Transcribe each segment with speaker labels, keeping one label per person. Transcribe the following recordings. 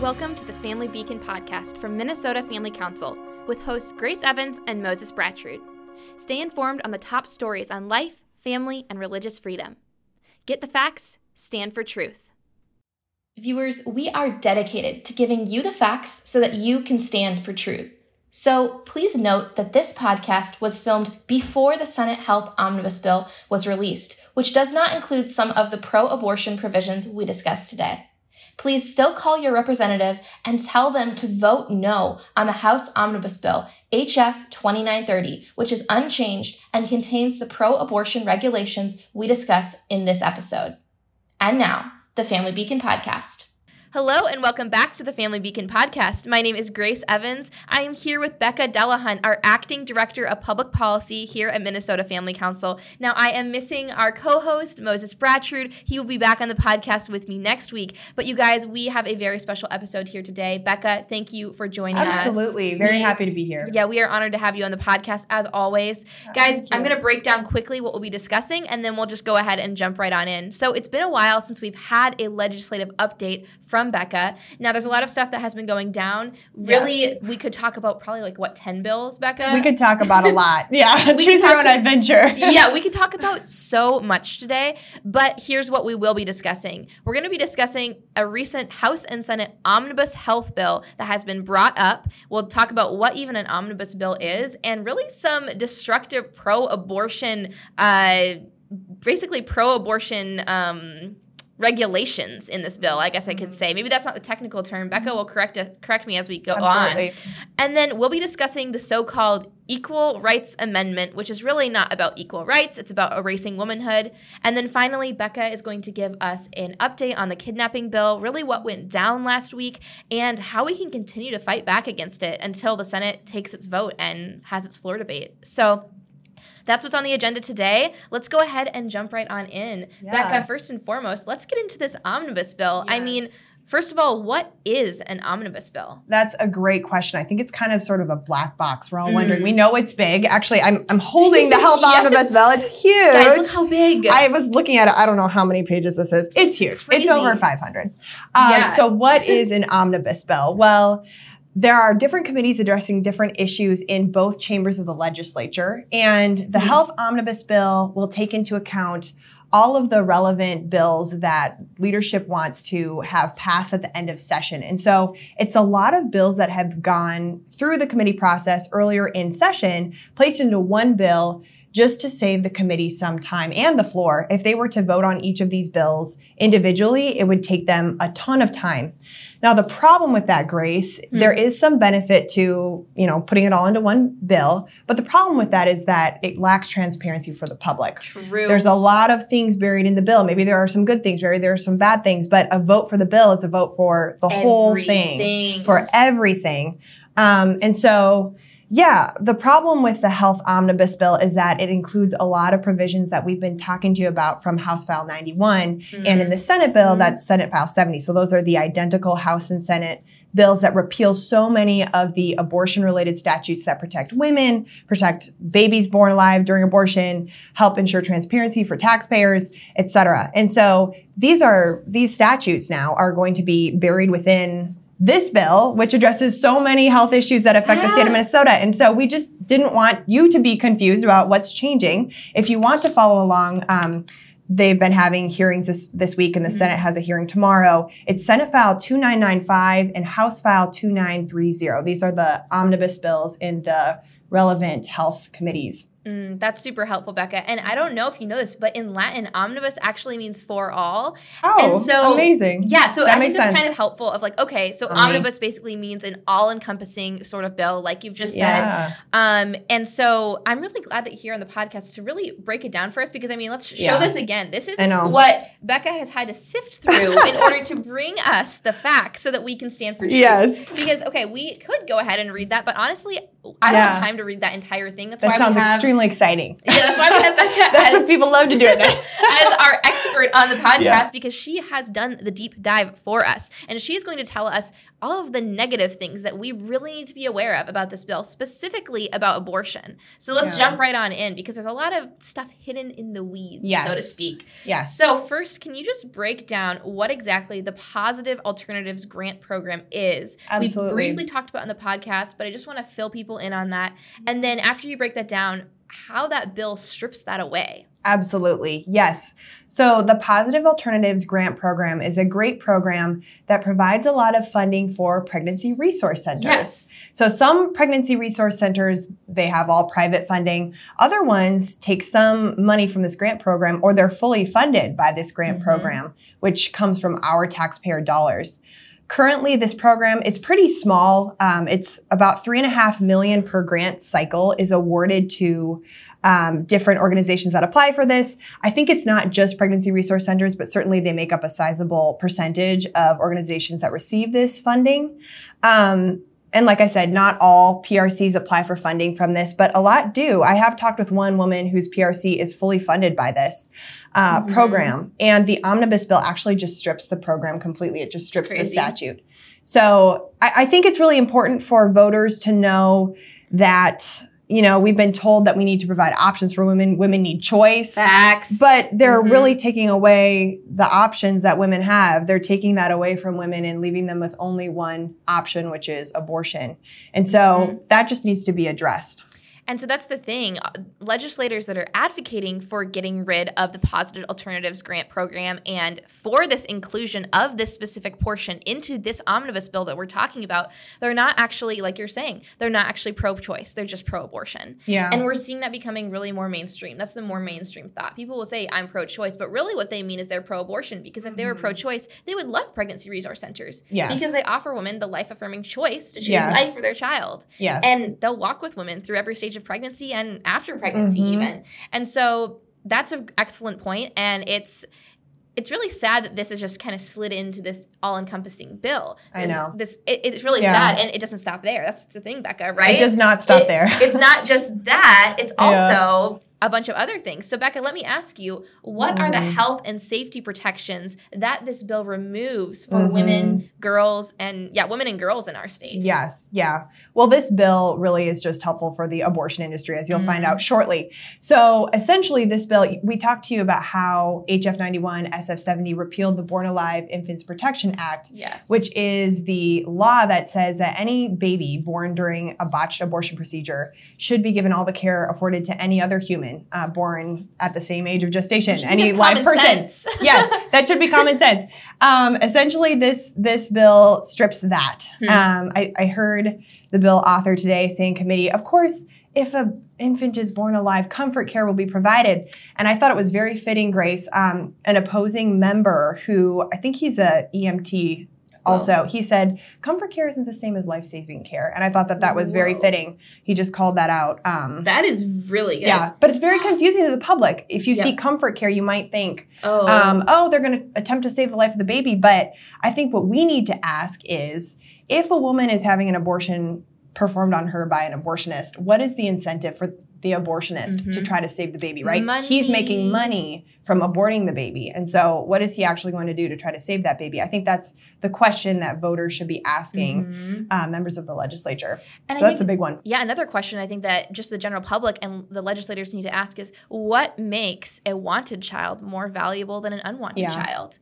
Speaker 1: Welcome to the Family Beacon podcast from Minnesota Family Council with hosts Grace Evans and Moses Bratrude. Stay informed on the top stories on life, family, and religious freedom. Get the facts, stand for truth. Viewers, we are dedicated to giving you the facts so that you can stand for truth. So please note that this podcast was filmed before the Senate Health Omnibus Bill was released, which does not include some of the pro abortion provisions we discussed today please still call your representative and tell them to vote no on the House Omnibus Bill, HF 2930, which is unchanged and contains the pro abortion regulations we discuss in this episode. And now, the Family Beacon Podcast. Hello and welcome back to the Family Beacon podcast. My name is Grace Evans. I am here with Becca Delahunt, our acting director of public policy here at Minnesota Family Council. Now, I am missing our co host, Moses Bratrude. He will be back on the podcast with me next week. But you guys, we have a very special episode here today. Becca, thank you for joining
Speaker 2: Absolutely. us. Absolutely. Very we, happy to be here.
Speaker 1: Yeah, we are honored to have you on the podcast as always. Oh, guys, I'm going to break down quickly what we'll be discussing and then we'll just go ahead and jump right on in. So, it's been a while since we've had a legislative update from from Becca. Now, there's a lot of stuff that has been going down. Really, yes. we could talk about probably like what ten bills, Becca.
Speaker 2: We could talk about a lot. Yeah, choose your own adventure.
Speaker 1: yeah, we could talk about so much today. But here's what we will be discussing. We're going to be discussing a recent House and Senate omnibus health bill that has been brought up. We'll talk about what even an omnibus bill is, and really some destructive pro-abortion. Uh, basically pro-abortion um, regulations in this bill. I guess I could say maybe that's not the technical term. Becca will correct uh, correct me as we go Absolutely. on. And then we'll be discussing the so-called Equal Rights Amendment, which is really not about equal rights. It's about erasing womanhood. And then finally, Becca is going to give us an update on the kidnapping bill, really what went down last week, and how we can continue to fight back against it until the Senate takes its vote and has its floor debate. So that's what's on the agenda today. Let's go ahead and jump right on in. Yeah. Becca, first and foremost, let's get into this omnibus bill. Yes. I mean, First of all, what is an omnibus bill?
Speaker 2: That's a great question. I think it's kind of sort of a black box. We're all mm. wondering. We know it's big. Actually, I'm, I'm holding the health yes. omnibus bill. It's huge.
Speaker 1: Guys, look how big.
Speaker 2: I was looking at it. I don't know how many pages this is. It's, it's huge. Crazy. It's over 500. Um, yeah. So, what is an omnibus bill? Well, there are different committees addressing different issues in both chambers of the legislature. And the mm-hmm. Health Omnibus Bill will take into account all of the relevant bills that leadership wants to have passed at the end of session. And so it's a lot of bills that have gone through the committee process earlier in session, placed into one bill just to save the committee some time and the floor. If they were to vote on each of these bills individually, it would take them a ton of time. Now, the problem with that, Grace, mm. there is some benefit to, you know, putting it all into one bill. But the problem with that is that it lacks transparency for the public.
Speaker 1: True.
Speaker 2: There's a lot of things buried in the bill. Maybe there are some good things buried, there are some bad things, but a vote for the bill is a vote for the everything. whole thing, for everything. Um, and so, yeah, the problem with the health omnibus bill is that it includes a lot of provisions that we've been talking to you about from House File 91 mm-hmm. and in mm-hmm. the Senate bill mm-hmm. that's Senate File 70. So those are the identical House and Senate bills that repeal so many of the abortion related statutes that protect women, protect babies born alive during abortion, help ensure transparency for taxpayers, etc. And so these are these statutes now are going to be buried within this bill, which addresses so many health issues that affect the state of Minnesota. And so we just didn't want you to be confused about what's changing. If you want to follow along, um, they've been having hearings this, this week and the mm-hmm. Senate has a hearing tomorrow. It's Senate File 2995 and House File 2930. These are the omnibus bills in the relevant health committees.
Speaker 1: Mm, that's super helpful, Becca. And I don't know if you know this, but in Latin, omnibus actually means for all.
Speaker 2: Oh, and so, amazing.
Speaker 1: Yeah, so that I think that's sense. kind of helpful of like, okay, so omnibus basically means an all-encompassing sort of bill, like you've just yeah. said. Um, and so I'm really glad that you're here on the podcast to really break it down for us because I mean, let's show yeah. this again. This is what Becca has had to sift through in order to bring us the facts so that we can stand for truth.
Speaker 2: Yes.
Speaker 1: Because okay, we could go ahead and read that, but honestly, I don't yeah. have time to read that entire thing. That's
Speaker 2: that
Speaker 1: why
Speaker 2: sounds
Speaker 1: we have,
Speaker 2: extremely exciting.
Speaker 1: Yeah, that's why we have Becca.
Speaker 2: that's as, what people love to do
Speaker 1: as our expert on the podcast yeah. because she has done the deep dive for us, and she's going to tell us all of the negative things that we really need to be aware of about this bill, specifically about abortion. So let's yeah. jump right on in because there's a lot of stuff hidden in the weeds, yes. so to speak.
Speaker 2: Yes.
Speaker 1: So, first, can you just break down what exactly the Positive Alternatives Grant Program is?
Speaker 2: Absolutely.
Speaker 1: We briefly talked about in the podcast, but I just want to fill people in on that. And then after you break that down, how that bill strips that away.
Speaker 2: Absolutely. Yes. So the Positive Alternatives Grant Program is a great program that provides a lot of funding for pregnancy resource centers.
Speaker 1: Yes.
Speaker 2: So some pregnancy resource centers, they have all private funding. Other ones take some money from this grant program or they're fully funded by this grant mm-hmm. program, which comes from our taxpayer dollars. Currently, this program it's pretty small. Um, it's about three and a half million per grant cycle is awarded to um, different organizations that apply for this. I think it's not just pregnancy resource centers, but certainly they make up a sizable percentage of organizations that receive this funding. Um, and like I said, not all PRCs apply for funding from this, but a lot do. I have talked with one woman whose PRC is fully funded by this uh, mm-hmm. program, and the omnibus bill actually just strips the program completely. It just strips the statute. So I, I think it's really important for voters to know that you know, we've been told that we need to provide options for women. Women need choice.
Speaker 1: Facts.
Speaker 2: But they're mm-hmm. really taking away the options that women have. They're taking that away from women and leaving them with only one option, which is abortion. And so mm-hmm. that just needs to be addressed.
Speaker 1: And so that's the thing. Uh, legislators that are advocating for getting rid of the Positive Alternatives Grant Program and for this inclusion of this specific portion into this omnibus bill that we're talking about, they're not actually, like you're saying, they're not actually pro choice. They're just pro abortion.
Speaker 2: Yeah.
Speaker 1: And we're seeing that becoming really more mainstream. That's the more mainstream thought. People will say, I'm pro choice, but really what they mean is they're pro abortion because if they were mm-hmm. pro choice, they would love pregnancy resource centers.
Speaker 2: Yes.
Speaker 1: Because they offer women the life affirming choice to choose yes. life for their child.
Speaker 2: Yes.
Speaker 1: And they'll walk with women through every stage of pregnancy and after pregnancy mm-hmm. even. And so that's an excellent point and it's it's really sad that this has just kind of slid into this all-encompassing bill.
Speaker 2: This,
Speaker 1: I know this. It, it's really yeah. sad, and it doesn't stop there. That's the thing, Becca. Right?
Speaker 2: It does not stop
Speaker 1: it,
Speaker 2: there.
Speaker 1: it's not just that. It's also a bunch of other things. So, Becca, let me ask you what mm-hmm. are the mm-hmm. health and safety protections that this bill removes for mm-hmm. women, girls, and yeah, women and girls in our state?
Speaker 2: Yes, yeah. Well, this bill really is just helpful for the abortion industry, as you'll mm-hmm. find out shortly. So, essentially, this bill, we talked to you about how HF 91, SF 70 repealed the Born Alive Infants Protection Act,
Speaker 1: yes.
Speaker 2: which is the law that says that any baby born during a botched abortion procedure should be given all the care afforded to any other human uh, born at the same age of gestation. Any live person. yes, that should be common sense. Um, essentially, this this bill strips that. Hmm. Um, I, I heard the bill author today saying committee, of course, if a infant is born alive, comfort care will be provided. And I thought it was very fitting, Grace, um, an opposing member who I think he's a EMT also he said comfort care isn't the same as life-saving care and i thought that that was very fitting. He just called that out um,
Speaker 1: that is really good.
Speaker 2: Yeah but it's very confusing to the public. If you yep. see comfort care you might think oh, um, oh they're going to attempt to save the life of the baby but i think what we need to ask is if a woman is having an abortion performed on her by an abortionist what is the incentive for the abortionist mm-hmm. to try to save the baby, right? Money. He's making money from aborting the baby. And so, what is he actually going to do to try to save that baby? I think that's the question that voters should be asking mm-hmm. uh, members of the legislature. And so, I that's the big one.
Speaker 1: Yeah, another question I think that just the general public and the legislators need to ask is what makes a wanted child more valuable than an unwanted yeah. child?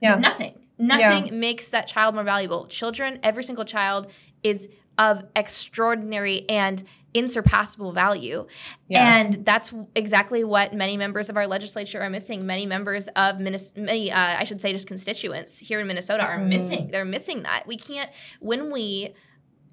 Speaker 2: Yeah.
Speaker 1: Nothing. Nothing yeah. makes that child more valuable. Children, every single child is of extraordinary and insurpassable value. Yes. And that's exactly what many members of our legislature are missing. Many members of Minnesota, many, uh, I should say, just constituents here in Minnesota are mm. missing. They're missing that. We can't, when we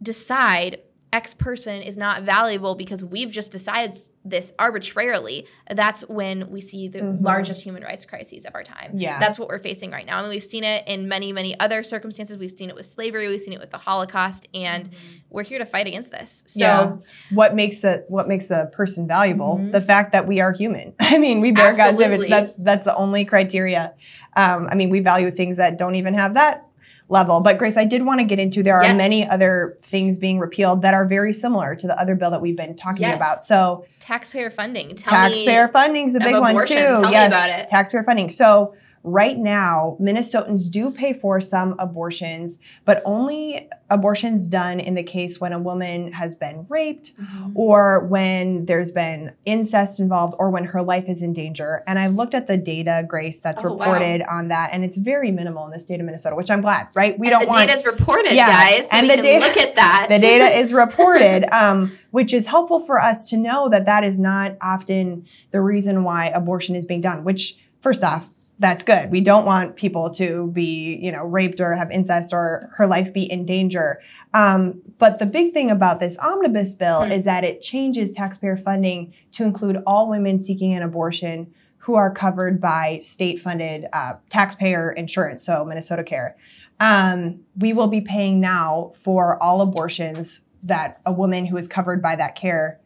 Speaker 1: decide X person is not valuable because we've just decided this arbitrarily, that's when we see the mm-hmm. largest human rights crises of our time.
Speaker 2: Yeah.
Speaker 1: That's what we're facing right now. I and mean, we've seen it in many, many other circumstances. We've seen it with slavery, we've seen it with the Holocaust, and mm-hmm. we're here to fight against this. So
Speaker 2: yeah. what makes a what makes a person valuable? Mm-hmm. The fact that we are human. I mean, we bear Absolutely. God's image. That's that's the only criteria. Um, I mean, we value things that don't even have that level. But Grace, I did want to get into there are yes. many other things being repealed that are very similar to the other bill that we've been talking yes. about. So
Speaker 1: taxpayer funding.
Speaker 2: Tell taxpayer funding is a big one too.
Speaker 1: Tell
Speaker 2: yes, taxpayer funding. So right now, Minnesotans do pay for some abortions, but only abortions done in the case when a woman has been raped mm-hmm. or when there's been incest involved or when her life is in danger. And I've looked at the data, Grace, that's oh, reported wow. on that, and it's very minimal in the state of Minnesota, which I'm glad, right?
Speaker 1: We and don't the want. The data's reported, yeah, guys. So and the data, look at that.
Speaker 2: The data is reported, um, which is helpful for us to know that that is not often the reason why abortion is being done, which first off, that's good. We don't want people to be, you know, raped or have incest or her life be in danger. Um, but the big thing about this omnibus bill mm. is that it changes taxpayer funding to include all women seeking an abortion who are covered by state-funded uh, taxpayer insurance, so Minnesota Care. Um, we will be paying now for all abortions that a woman who is covered by that care,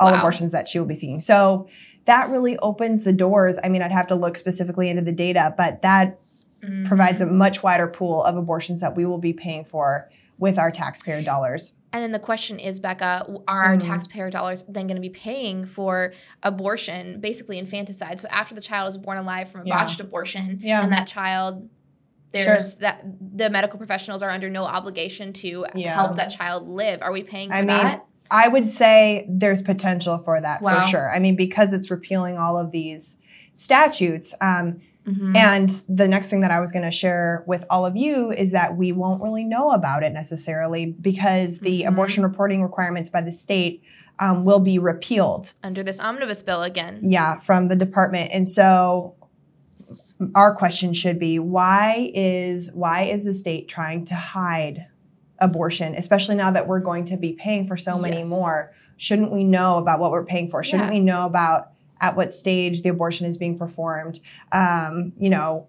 Speaker 2: all wow. abortions that she will be seeking. So that really opens the doors. I mean, I'd have to look specifically into the data, but that mm-hmm. provides a much wider pool of abortions that we will be paying for with our taxpayer dollars.
Speaker 1: And then the question is, Becca, are our mm-hmm. taxpayer dollars then going to be paying for abortion, basically infanticide? So after the child is born alive from a yeah. botched abortion, yeah. and that child, there's sure. that the medical professionals are under no obligation to yeah. help that child live. Are we paying for I mean, that?
Speaker 2: I would say there's potential for that wow. for sure. I mean, because it's repealing all of these statutes. Um, mm-hmm. And the next thing that I was going to share with all of you is that we won't really know about it necessarily because the mm-hmm. abortion reporting requirements by the state um, will be repealed
Speaker 1: under this omnibus bill again.
Speaker 2: Yeah, from the department. And so our question should be why is why is the state trying to hide abortion, especially now that we're going to be paying for so many yes. more. Shouldn't we know about what we're paying for? Shouldn't yeah. we know about at what stage the abortion is being performed? Um, you know,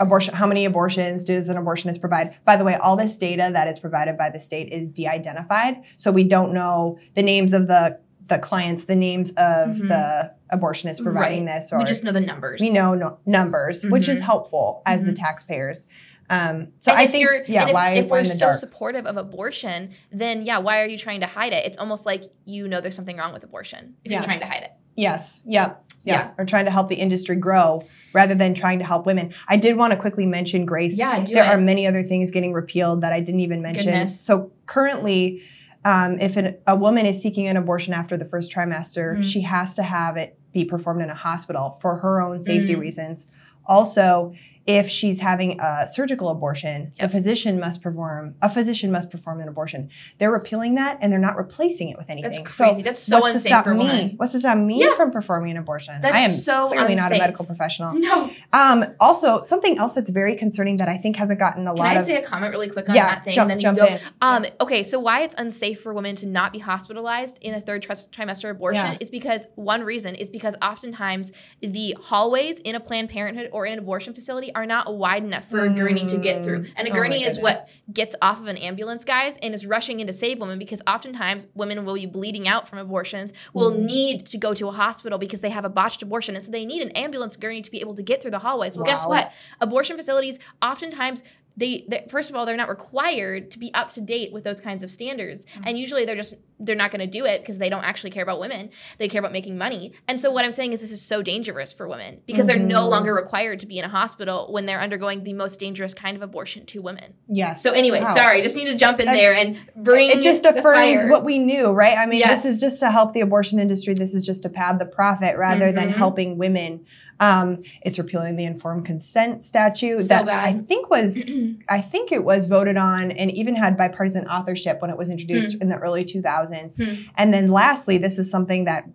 Speaker 2: abortion how many abortions does an abortionist provide by the way all this data that is provided by the state is de-identified so we don't know the names of the the clients the names of mm-hmm. the abortionist providing right. this
Speaker 1: or we just know the numbers
Speaker 2: we know no, numbers mm-hmm. which is mm-hmm. helpful as mm-hmm. the taxpayers um, so and I think, yeah, if, why
Speaker 1: if we're so
Speaker 2: dark?
Speaker 1: supportive of abortion, then yeah, why are you trying to hide it? It's almost like you know there's something wrong with abortion if yes. you're trying to hide it.
Speaker 2: Yes. Yep. Yeah. yeah. Or trying to help the industry grow rather than trying to help women. I did want to quickly mention Grace.
Speaker 1: Yeah,
Speaker 2: there
Speaker 1: it.
Speaker 2: are many other things getting repealed that I didn't even mention. Goodness. So currently, um, if an, a woman is seeking an abortion after the first trimester, mm-hmm. she has to have it be performed in a hospital for her own safety mm-hmm. reasons. Also, if she's having a surgical abortion, yep. the physician must perform a physician must perform an abortion. They're repealing that and they're not replacing it with anything.
Speaker 1: That's crazy. So That's so what's unsafe for
Speaker 2: me?
Speaker 1: Women.
Speaker 2: What's to stop me yeah. from performing an abortion?
Speaker 1: That's
Speaker 2: I am
Speaker 1: so
Speaker 2: clearly
Speaker 1: unsafe.
Speaker 2: not a medical professional.
Speaker 1: No.
Speaker 2: Um, also, something else that's very concerning that I think hasn't gotten a
Speaker 1: Can
Speaker 2: lot Can
Speaker 1: I
Speaker 2: of.
Speaker 1: say a comment really quick on
Speaker 2: yeah,
Speaker 1: that thing?
Speaker 2: Jump,
Speaker 1: and
Speaker 2: then go. In.
Speaker 1: Um, okay, so why it's unsafe for women to not be hospitalized in a third trimester abortion yeah. is because one reason is because oftentimes the hallways in a Planned Parenthood or in an abortion facility are not wide enough for mm. a gurney to get through. And a oh gurney is what gets off of an ambulance, guys, and is rushing in to save women because oftentimes women will be bleeding out from abortions, will mm. need to go to a hospital because they have a botched abortion. And so they need an ambulance gurney to be able to get through the hallways. Well, wow. guess what? Abortion facilities oftentimes they, they, first of all they're not required to be up to date with those kinds of standards mm-hmm. and usually they're just they're not going to do it because they don't actually care about women they care about making money and so what i'm saying is this is so dangerous for women because mm-hmm. they're no mm-hmm. longer required to be in a hospital when they're undergoing the most dangerous kind of abortion to women
Speaker 2: yes
Speaker 1: so anyway wow. sorry just need to jump in That's, there and bring
Speaker 2: it just affirms what we knew right i mean yes. this is just to help the abortion industry this is just to pad the profit rather mm-hmm. than helping women um, it's repealing the informed consent statute
Speaker 1: so
Speaker 2: that
Speaker 1: bad.
Speaker 2: I think was, I think it was voted on and even had bipartisan authorship when it was introduced mm. in the early 2000s. Mm. And then lastly, this is something that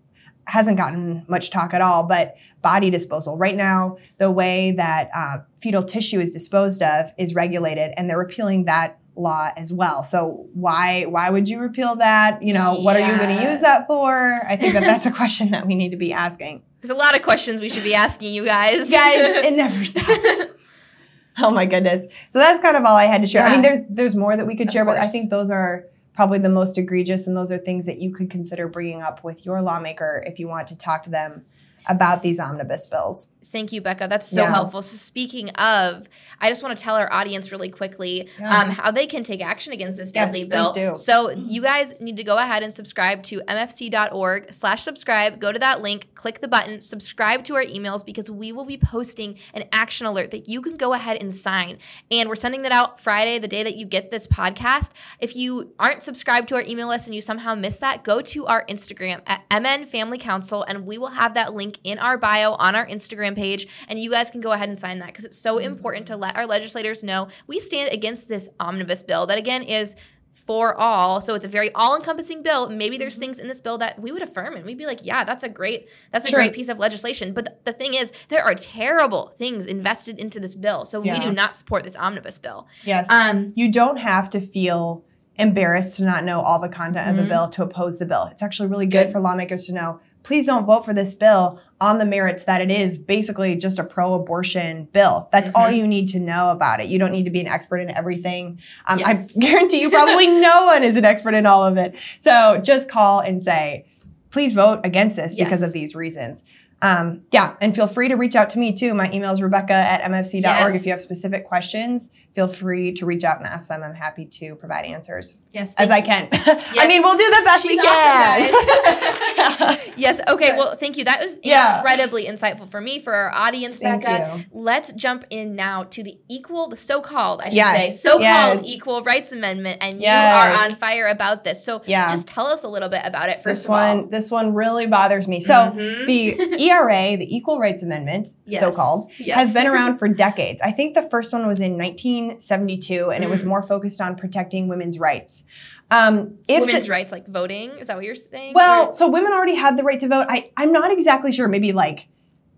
Speaker 2: hasn't gotten much talk at all, but body disposal. Right now, the way that uh, fetal tissue is disposed of is regulated, and they're repealing that law as well. So why why would you repeal that? You know, what are you going to use that for? I think that that's a question that we need to be asking.
Speaker 1: There's a lot of questions we should be asking you guys.
Speaker 2: guys, it never stops. oh my goodness. So that's kind of all I had to share. Yeah. I mean, there's there's more that we could of share, course. but I think those are probably the most egregious, and those are things that you could consider bringing up with your lawmaker if you want to talk to them about these omnibus bills.
Speaker 1: Thank you, Becca. That's so yeah. helpful. So, speaking of, I just want to tell our audience really quickly yeah. um, how they can take action against this deadly
Speaker 2: yes,
Speaker 1: bill.
Speaker 2: Do.
Speaker 1: So, you guys need to go ahead and subscribe to mfc.org/slash subscribe. Go to that link, click the button, subscribe to our emails because we will be posting an action alert that you can go ahead and sign. And we're sending that out Friday, the day that you get this podcast. If you aren't subscribed to our email list and you somehow missed that, go to our Instagram at MN Family Council, and we will have that link in our bio on our Instagram page. And you guys can go ahead and sign that because it's so important to let our legislators know we stand against this omnibus bill that, again, is for all. So it's a very all-encompassing bill. Maybe there's mm-hmm. things in this bill that we would affirm and we'd be like, yeah, that's a great that's a sure. great piece of legislation. But th- the thing is, there are terrible things invested into this bill. So yeah. we do not support this omnibus bill.
Speaker 2: Yes. Um, you don't have to feel embarrassed to not know all the content mm-hmm. of the mm-hmm. bill to oppose the bill. It's actually really good, good for lawmakers to know please don't vote for this bill on the merits that it is basically just a pro abortion bill. That's mm-hmm. all you need to know about it. You don't need to be an expert in everything. Um, yes. I guarantee you probably no one is an expert in all of it. So just call and say, please vote against this yes. because of these reasons. Um, yeah, and feel free to reach out to me too. My email is rebecca at mfc.org yes. if you have specific questions feel free to reach out and ask them. I'm happy to provide answers.
Speaker 1: Yes,
Speaker 2: as I can. Yes. I mean, we'll do the best She's we
Speaker 1: can. Awesome, yes. Okay. Well, thank you. That was yeah. incredibly insightful for me, for our audience, thank Becca. You. Let's jump in now to the equal, the so-called, I should yes. say, so-called yes. equal rights amendment, and you are on fire about this. So, yeah. just tell us a little bit about it. First
Speaker 2: this one, this one really bothers me. So, mm-hmm. the ERA, the Equal Rights Amendment, so-called, has been around for decades. I think the first one was in 19. 1972, and mm. it was mm. more focused on protecting women's rights.
Speaker 1: Um, women's the, rights, like voting, is that what you're saying?
Speaker 2: Well, or? so women already had the right to vote. I, I'm not exactly sure. Maybe like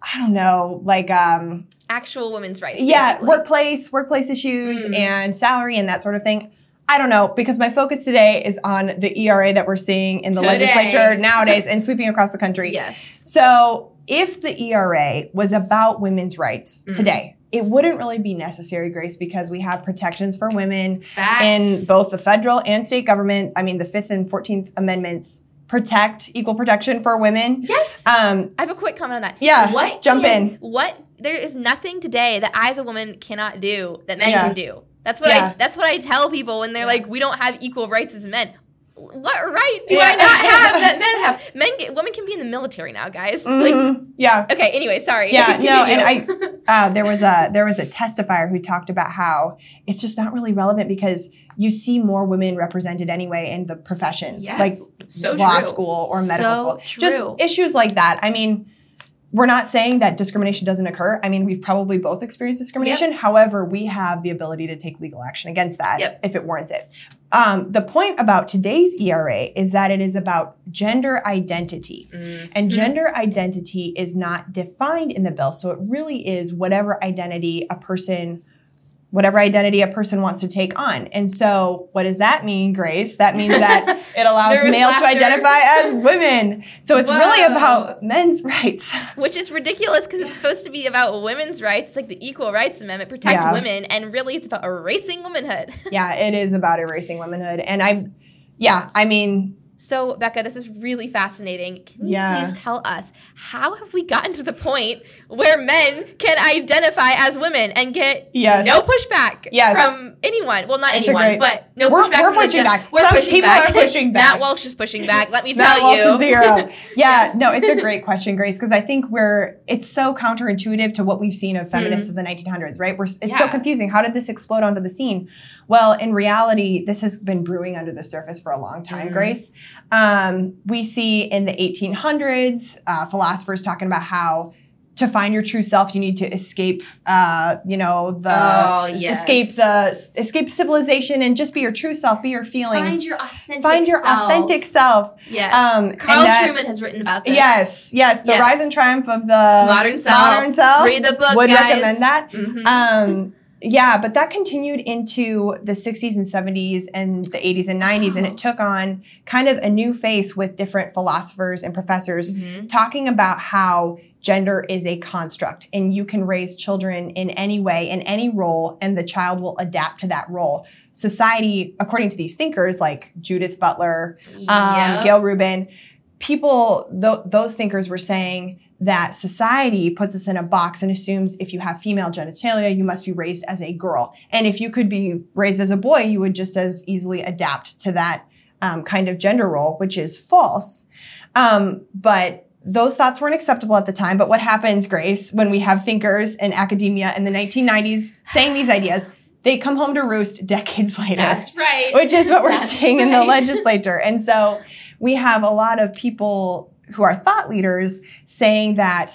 Speaker 2: I don't know, like um,
Speaker 1: actual women's rights.
Speaker 2: Yeah, basically. workplace, workplace issues, mm. and salary and that sort of thing. I don't know because my focus today is on the ERA that we're seeing in the today. legislature nowadays and sweeping across the country.
Speaker 1: Yes.
Speaker 2: So if the ERA was about women's rights mm. today, it wouldn't really be necessary, Grace, because we have protections for women Facts. in both the federal and state government. I mean, the Fifth and Fourteenth Amendments protect equal protection for women.
Speaker 1: Yes. Um, I have a quick comment on that.
Speaker 2: Yeah. What? Jump can, in.
Speaker 1: What? There is nothing today that I, as a woman, cannot do that men yeah. can do. That's what yeah. I. That's what I tell people when they're yeah. like, "We don't have equal rights as men." What right do yeah. I not have that men have? Men, get, women can be in the military now, guys.
Speaker 2: Mm-hmm. Like, yeah.
Speaker 1: Okay. Anyway, sorry.
Speaker 2: Yeah. no, and I uh, there was a there was a testifier who talked about how it's just not really relevant because you see more women represented anyway in the professions,
Speaker 1: yes.
Speaker 2: like
Speaker 1: so
Speaker 2: law
Speaker 1: true.
Speaker 2: school or medical
Speaker 1: so
Speaker 2: school.
Speaker 1: True.
Speaker 2: Just issues like that. I mean we're not saying that discrimination doesn't occur. I mean, we've probably both experienced discrimination. Yep. However, we have the ability to take legal action against that
Speaker 1: yep.
Speaker 2: if it warrants it. Um, the point about today's ERA is that it is about gender identity. Mm-hmm. And gender identity is not defined in the bill. So it really is whatever identity a person whatever identity a person wants to take on. And so, what does that mean, Grace? That means that it allows male laughter. to identify as women. So it's Whoa. really about men's rights.
Speaker 1: Which is ridiculous because it's supposed to be about women's rights, like the Equal Rights Amendment, protect yeah. women, and really it's about erasing womanhood.
Speaker 2: yeah, it is about erasing womanhood. And I yeah, I mean,
Speaker 1: so, Becca, this is really fascinating. Can you yeah. please tell us how have we gotten to the point where men can identify as women and get yes. no pushback
Speaker 2: yes.
Speaker 1: from anyone? Well, not it's anyone, great, but no we're,
Speaker 2: pushback. We're pushing back.
Speaker 1: We're
Speaker 2: Some
Speaker 1: pushing
Speaker 2: people
Speaker 1: back.
Speaker 2: are pushing back.
Speaker 1: Matt Walsh is pushing back. Let me tell
Speaker 2: Walsh
Speaker 1: you.
Speaker 2: Zero. Yeah, yes. no, it's a great question, Grace, because I think we're it's so counterintuitive to what we've seen of feminists mm-hmm. of the 1900s, right? We're, it's yeah. so confusing. How did this explode onto the scene? Well, in reality, this has been brewing under the surface for a long time, mm-hmm. Grace. Um, we see in the 1800s uh, philosophers talking about how to find your true self, you need to escape, uh, you know, the
Speaker 1: oh, yes.
Speaker 2: escape the escape civilization and just be your true self, be your feelings.
Speaker 1: Find your authentic.
Speaker 2: Find your
Speaker 1: self.
Speaker 2: authentic self.
Speaker 1: Yes. Um, Carl that, Trueman has written about this.
Speaker 2: Yes, yes. The yes. rise and triumph of the
Speaker 1: modern self.
Speaker 2: Modern self.
Speaker 1: Read the book.
Speaker 2: Would
Speaker 1: guys.
Speaker 2: recommend that. Mm-hmm. Um, yeah, but that continued into the 60s and 70s and the 80s and 90s, and it took on kind of a new face with different philosophers and professors mm-hmm. talking about how gender is a construct and you can raise children in any way, in any role, and the child will adapt to that role. Society, according to these thinkers like Judith Butler, um, yep. Gayle Rubin, people, th- those thinkers were saying that society puts us in a box and assumes if you have female genitalia, you must be raised as a girl. And if you could be raised as a boy, you would just as easily adapt to that um, kind of gender role, which is false. Um, but those thoughts weren't acceptable at the time. But what happens, Grace, when we have thinkers in academia in the 1990s saying these ideas? They come home to roost decades later.
Speaker 1: That's right.
Speaker 2: Which is what we're That's seeing right. in the legislature. And so we have a lot of people who are thought leaders saying that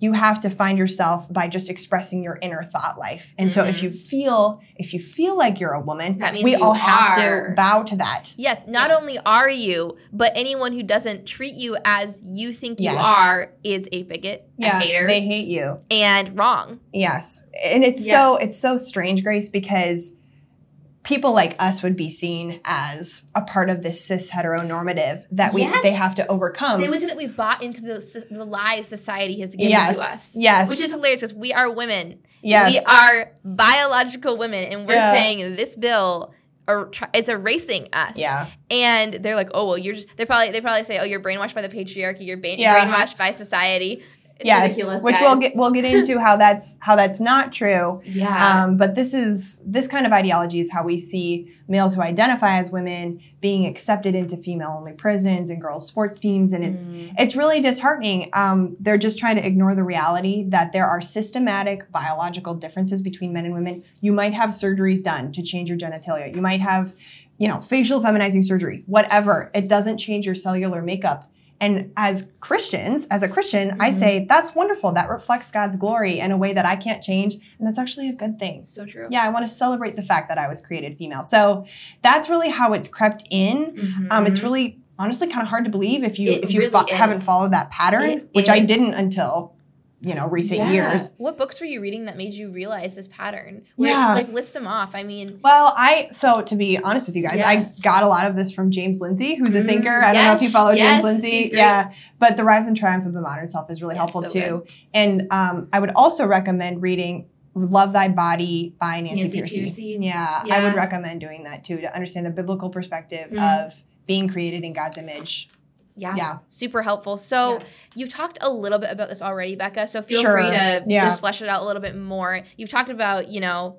Speaker 2: you have to find yourself by just expressing your inner thought life. And mm-hmm. so if mm-hmm. you feel if you feel like you're a woman, that we all have to bow to that.
Speaker 1: Yes, not yes. only are you, but anyone who doesn't treat you as you think yes. you are is a bigot, yeah, a hater.
Speaker 2: They hate you.
Speaker 1: And wrong.
Speaker 2: Yes. And it's yeah. so it's so strange, Grace, because people like us would be seen as a part of this cis heteronormative that we yes. they have to overcome.
Speaker 1: They would say that we bought into the, the lies society has given
Speaker 2: yes.
Speaker 1: to us.
Speaker 2: Yes.
Speaker 1: Which is hilarious because we are women.
Speaker 2: Yes.
Speaker 1: We are biological women and we're yeah. saying this bill er, or it's erasing us.
Speaker 2: Yeah.
Speaker 1: And they're like, oh well, you're just. They probably they probably say, oh, you're brainwashed by the patriarchy. You're ba- yeah. brainwashed by society. It's yes, ridiculous,
Speaker 2: which
Speaker 1: guys.
Speaker 2: we'll get we'll get into how that's how that's not true.
Speaker 1: Yeah.
Speaker 2: Um, but this is this kind of ideology is how we see males who identify as women being accepted into female only prisons and girls sports teams, and it's mm. it's really disheartening. Um, they're just trying to ignore the reality that there are systematic biological differences between men and women. You might have surgeries done to change your genitalia. You might have you know facial feminizing surgery, whatever. It doesn't change your cellular makeup and as Christians, as a Christian, mm-hmm. I say that's wonderful. That reflects God's glory in a way that I can't change. And that's actually a good thing.
Speaker 1: So true.
Speaker 2: Yeah, I want to celebrate the fact that I was created female. So that's really how it's crept in. Mm-hmm. Um, it's really honestly kind of hard to believe if you it if you really fo- haven't followed that pattern, it which is. I didn't until you know recent yeah. years.
Speaker 1: What books were you reading that made you realize this pattern? Where, yeah, like list them off. I mean,
Speaker 2: well, I so to be honest with you guys, yeah. I got a lot of this from James Lindsay, who's a thinker. I don't know if you follow yes, James Lindsay. Yeah, but the rise and triumph of the modern self is really yes, helpful so too. Good. And um, I would also recommend reading Love Thy Body by Nancy, Nancy Pearcey. Pearcey. Yeah, yeah, I would recommend doing that too to understand the biblical perspective mm. of being created in God's image
Speaker 1: yeah. Yeah. Super helpful. So yes. you've talked a little bit about this already, Becca. So feel sure. free to yeah. just flesh it out a little bit more. You've talked about, you know,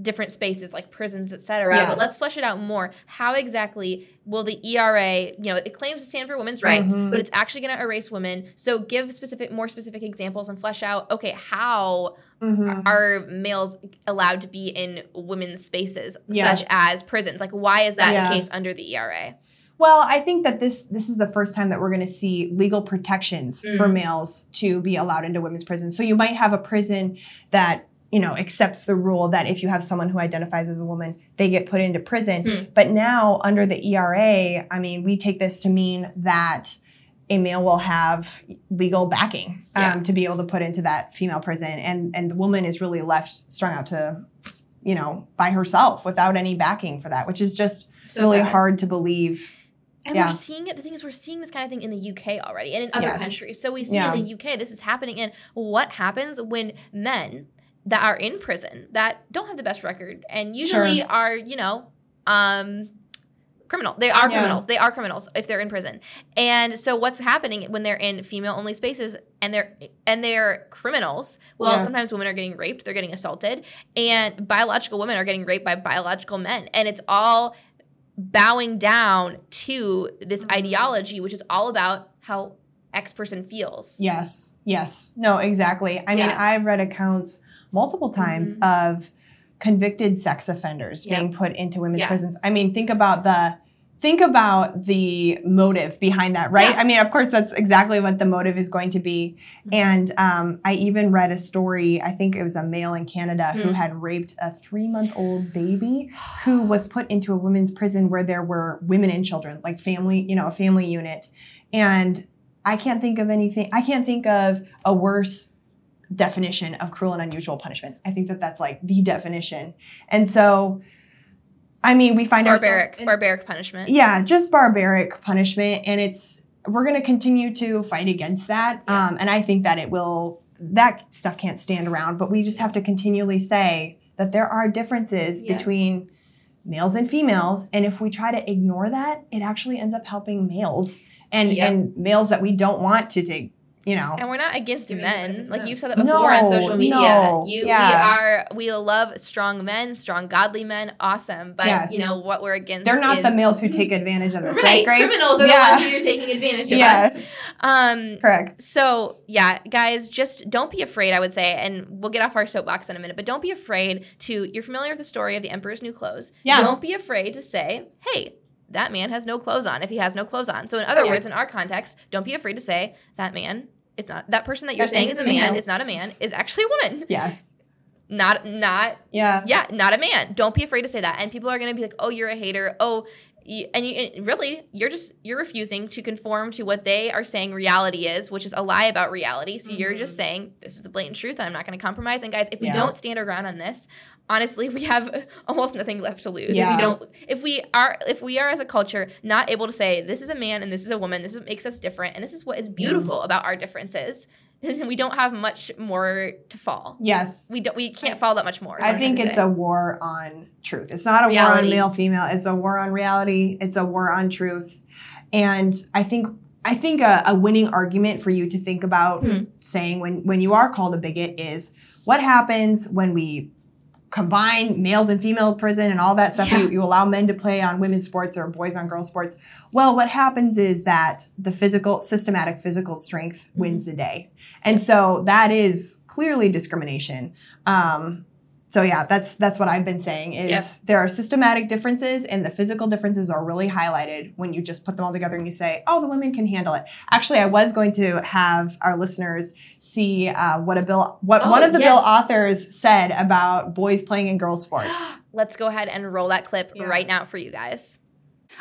Speaker 1: different spaces like prisons, etc. Yes. But let's flesh it out more. How exactly will the ERA, you know, it claims to stand for women's rights, mm-hmm. but it's actually going to erase women. So give specific, more specific examples and flesh out. Okay, how mm-hmm. are males allowed to be in women's spaces, yes. such as prisons? Like, why is that yeah. the case under the ERA?
Speaker 2: Well, I think that this this is the first time that we're going to see legal protections mm. for males to be allowed into women's prisons. So you might have a prison that you know accepts the rule that if you have someone who identifies as a woman, they get put into prison. Mm. But now under the ERA, I mean, we take this to mean that a male will have legal backing um, to be able to put into that female prison, and and the woman is really left strung out to, you know, by herself without any backing for that, which is just so really sad. hard to believe
Speaker 1: and yeah. we're seeing it. The thing is, we're seeing this kind of thing in the UK already and in other yes. countries. So we see yeah. in the UK, this is happening. And what happens when men that are in prison that don't have the best record and usually sure. are, you know, um, criminal. They are yeah. criminals. They are criminals if they're in prison. And so what's happening when they're in female only spaces and they're and they're criminals? Well, yeah. sometimes women are getting raped, they're getting assaulted, and biological women are getting raped by biological men. And it's all bowing down to this mm-hmm. ideology, which is all about how X person feels.
Speaker 2: Yes, yes. No, exactly. I yeah. mean, I've read accounts multiple times mm-hmm. of convicted sex offenders being put into women's yeah. prisons. I mean, think about the think about the motive behind that, right? Yeah. I mean, of course, that's exactly what the motive is going to be. Mm-hmm. And um, I even read a story, I think it was a male in Canada mm-hmm. who had raped a three month old baby who was put into a women's prison where there were women and children, like family, you know, a family unit. And I can't think of anything, I can't think of a worse definition of cruel and unusual punishment. I think that that's like the definition. And so, I mean, we find
Speaker 1: barbaric, in, barbaric punishment.
Speaker 2: Yeah, just barbaric punishment, and it's we're going to continue to fight against that. Yeah. Um, and I think that it will. That stuff can't stand around, but we just have to continually say that there are differences yes. between males and females, and if we try to ignore that, it actually ends up helping males and yep. and males that we don't want to take you know.
Speaker 1: And we're not against men. Like you've said that before no, on social media. No, you, yeah. we are we love strong men, strong godly men, awesome. But yes. you know what we're against
Speaker 2: They're not
Speaker 1: is,
Speaker 2: the males who take advantage of us, right?
Speaker 1: right
Speaker 2: Grace?
Speaker 1: Criminals are yeah. the ones who are taking advantage of yeah. us.
Speaker 2: Um correct.
Speaker 1: So yeah, guys, just don't be afraid, I would say, and we'll get off our soapbox in a minute, but don't be afraid to you're familiar with the story of the Emperor's New Clothes. Yeah. Don't be afraid to say, hey, that man has no clothes on if he has no clothes on. So in other words, in our context, don't be afraid to say that man it's not that person that you're saying is a man is not a man is actually a woman.
Speaker 2: Yes.
Speaker 1: Not not
Speaker 2: yeah
Speaker 1: yeah not a man. Don't be afraid to say that. And people are gonna be like, oh, you're a hater. Oh, and you and really you're just you're refusing to conform to what they are saying reality is which is a lie about reality so mm-hmm. you're just mm-hmm. saying this is the blatant truth and i'm not going to compromise and guys if we yeah. don't stand our ground on this honestly we have almost nothing left to lose yeah. if we don't if we are if we are as a culture not able to say this is a man and this is a woman this is what makes us different and this is what is beautiful mm. about our differences we don't have much more to fall.
Speaker 2: Yes.
Speaker 1: We don't we can't fall that much more.
Speaker 2: I think it's say. a war on truth. It's not a reality. war on male female, it's a war on reality, it's a war on truth. And I think I think a, a winning argument for you to think about hmm. saying when when you are called a bigot is what happens when we combine males and female prison and all that stuff. Yeah. You, you, allow men to play on women's sports or boys on girls sports. Well, what happens is that the physical, systematic physical strength wins mm-hmm. the day. And so that is clearly discrimination. Um, so yeah, that's that's what I've been saying is yep. there are systematic differences and the physical differences are really highlighted when you just put them all together and you say, oh, the women can handle it. Actually, I was going to have our listeners see uh, what a bill, what oh, one of the yes. bill authors said about boys playing in girls sports.
Speaker 1: Let's go ahead and roll that clip yeah. right now for you guys.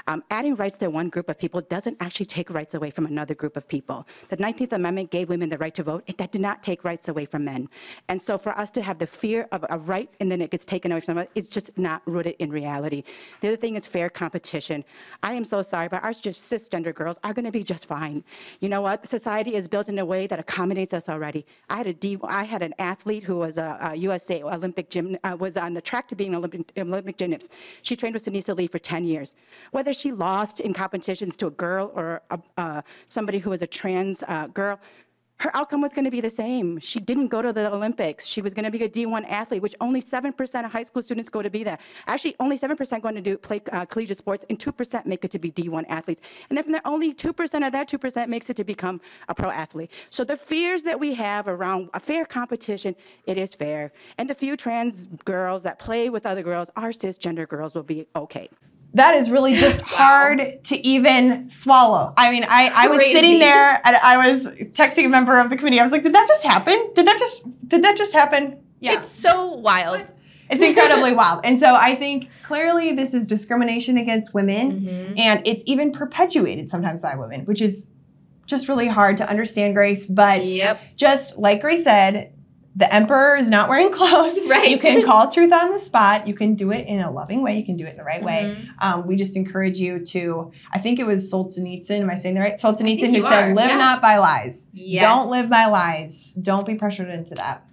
Speaker 3: Um, adding rights to one group of people doesn't actually take rights away from another group of people. The 19th Amendment gave women the right to vote. It, that did not take rights away from men. And so for us to have the fear of a right and then it gets taken away from us, it's just not rooted in reality. The other thing is fair competition. I am so sorry, but our just cisgender girls are going to be just fine. You know what? Society is built in a way that accommodates us already. I had a D, I had an athlete who was a, a USA Olympic gym, uh, was on the track to being an Olympic, Olympic gymnast. She trained with Sunisa Lee for 10 years. Whether she lost in competitions to a girl or a, uh, somebody who was a trans uh, girl, her outcome was going to be the same. She didn't go to the Olympics. She was going to be a D1 athlete, which only 7% of high school students go to be that. Actually, only 7% going to do play uh, collegiate sports, and 2% make it to be D1 athletes. And then from there, only 2% of that 2% makes it to become a pro athlete. So the fears that we have around a fair competition, it is fair. And the few trans girls that play with other girls, our cisgender girls will be okay
Speaker 2: that is really just wow. hard to even swallow. I mean, I, I was sitting there and I was texting a member of the committee. I was like, did that just happen? Did that just did that just happen?
Speaker 1: Yeah. It's so wild.
Speaker 2: It's incredibly wild. And so I think clearly this is discrimination against women mm-hmm. and it's even perpetuated sometimes by women, which is just really hard to understand, Grace. But yep. just like Grace said, the emperor is not wearing clothes.
Speaker 1: Right.
Speaker 2: You can call truth on the spot. You can do it in a loving way. You can do it in the right mm-hmm. way. Um, we just encourage you to, I think it was Solzhenitsyn. Am I saying the right? Solzhenitsyn who said, live yeah. not by lies. Yes. Don't live by lies. Don't be pressured into that.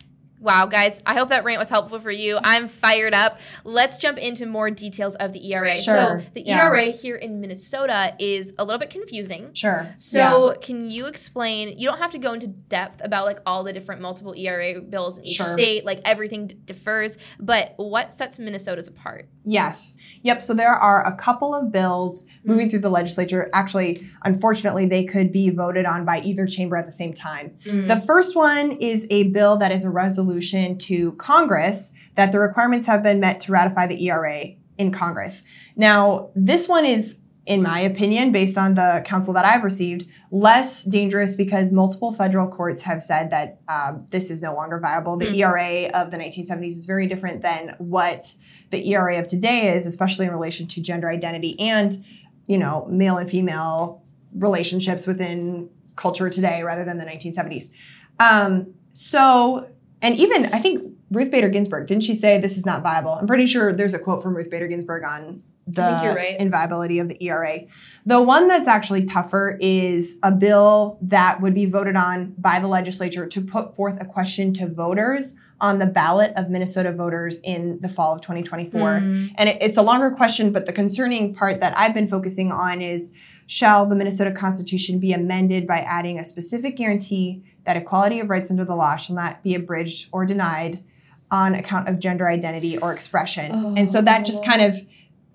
Speaker 1: Wow, guys, I hope that rant was helpful for you. I'm fired up. Let's jump into more details of the ERA.
Speaker 2: Sure.
Speaker 1: So, the yeah. ERA here in Minnesota is a little bit confusing.
Speaker 2: Sure.
Speaker 1: So, yeah. can you explain? You don't have to go into depth about like all the different multiple ERA bills in each sure. state, like everything d- differs, but what sets Minnesota's apart?
Speaker 2: Yes. Yep. So, there are a couple of bills moving through the legislature. Actually, unfortunately, they could be voted on by either chamber at the same time. Mm. The first one is a bill that is a resolution resolution to Congress that the requirements have been met to ratify the ERA in Congress. Now, this one is, in my opinion, based on the counsel that I've received, less dangerous because multiple federal courts have said that um, this is no longer viable. The mm. ERA of the 1970s is very different than what the ERA of today is, especially in relation to gender identity and, you know, male and female relationships within culture today rather than the 1970s. Um, so and even I think Ruth Bader Ginsburg didn't she say this is not viable? I'm pretty sure there's a quote from Ruth Bader Ginsburg on the
Speaker 1: right.
Speaker 2: inviolability of the ERA. The one that's actually tougher is a bill that would be voted on by the legislature to put forth a question to voters on the ballot of Minnesota voters in the fall of 2024. Mm. And it, it's a longer question, but the concerning part that I've been focusing on is shall the Minnesota Constitution be amended by adding a specific guarantee that equality of rights under the law shall not be abridged or denied on account of gender identity or expression. Oh. And so that just kind of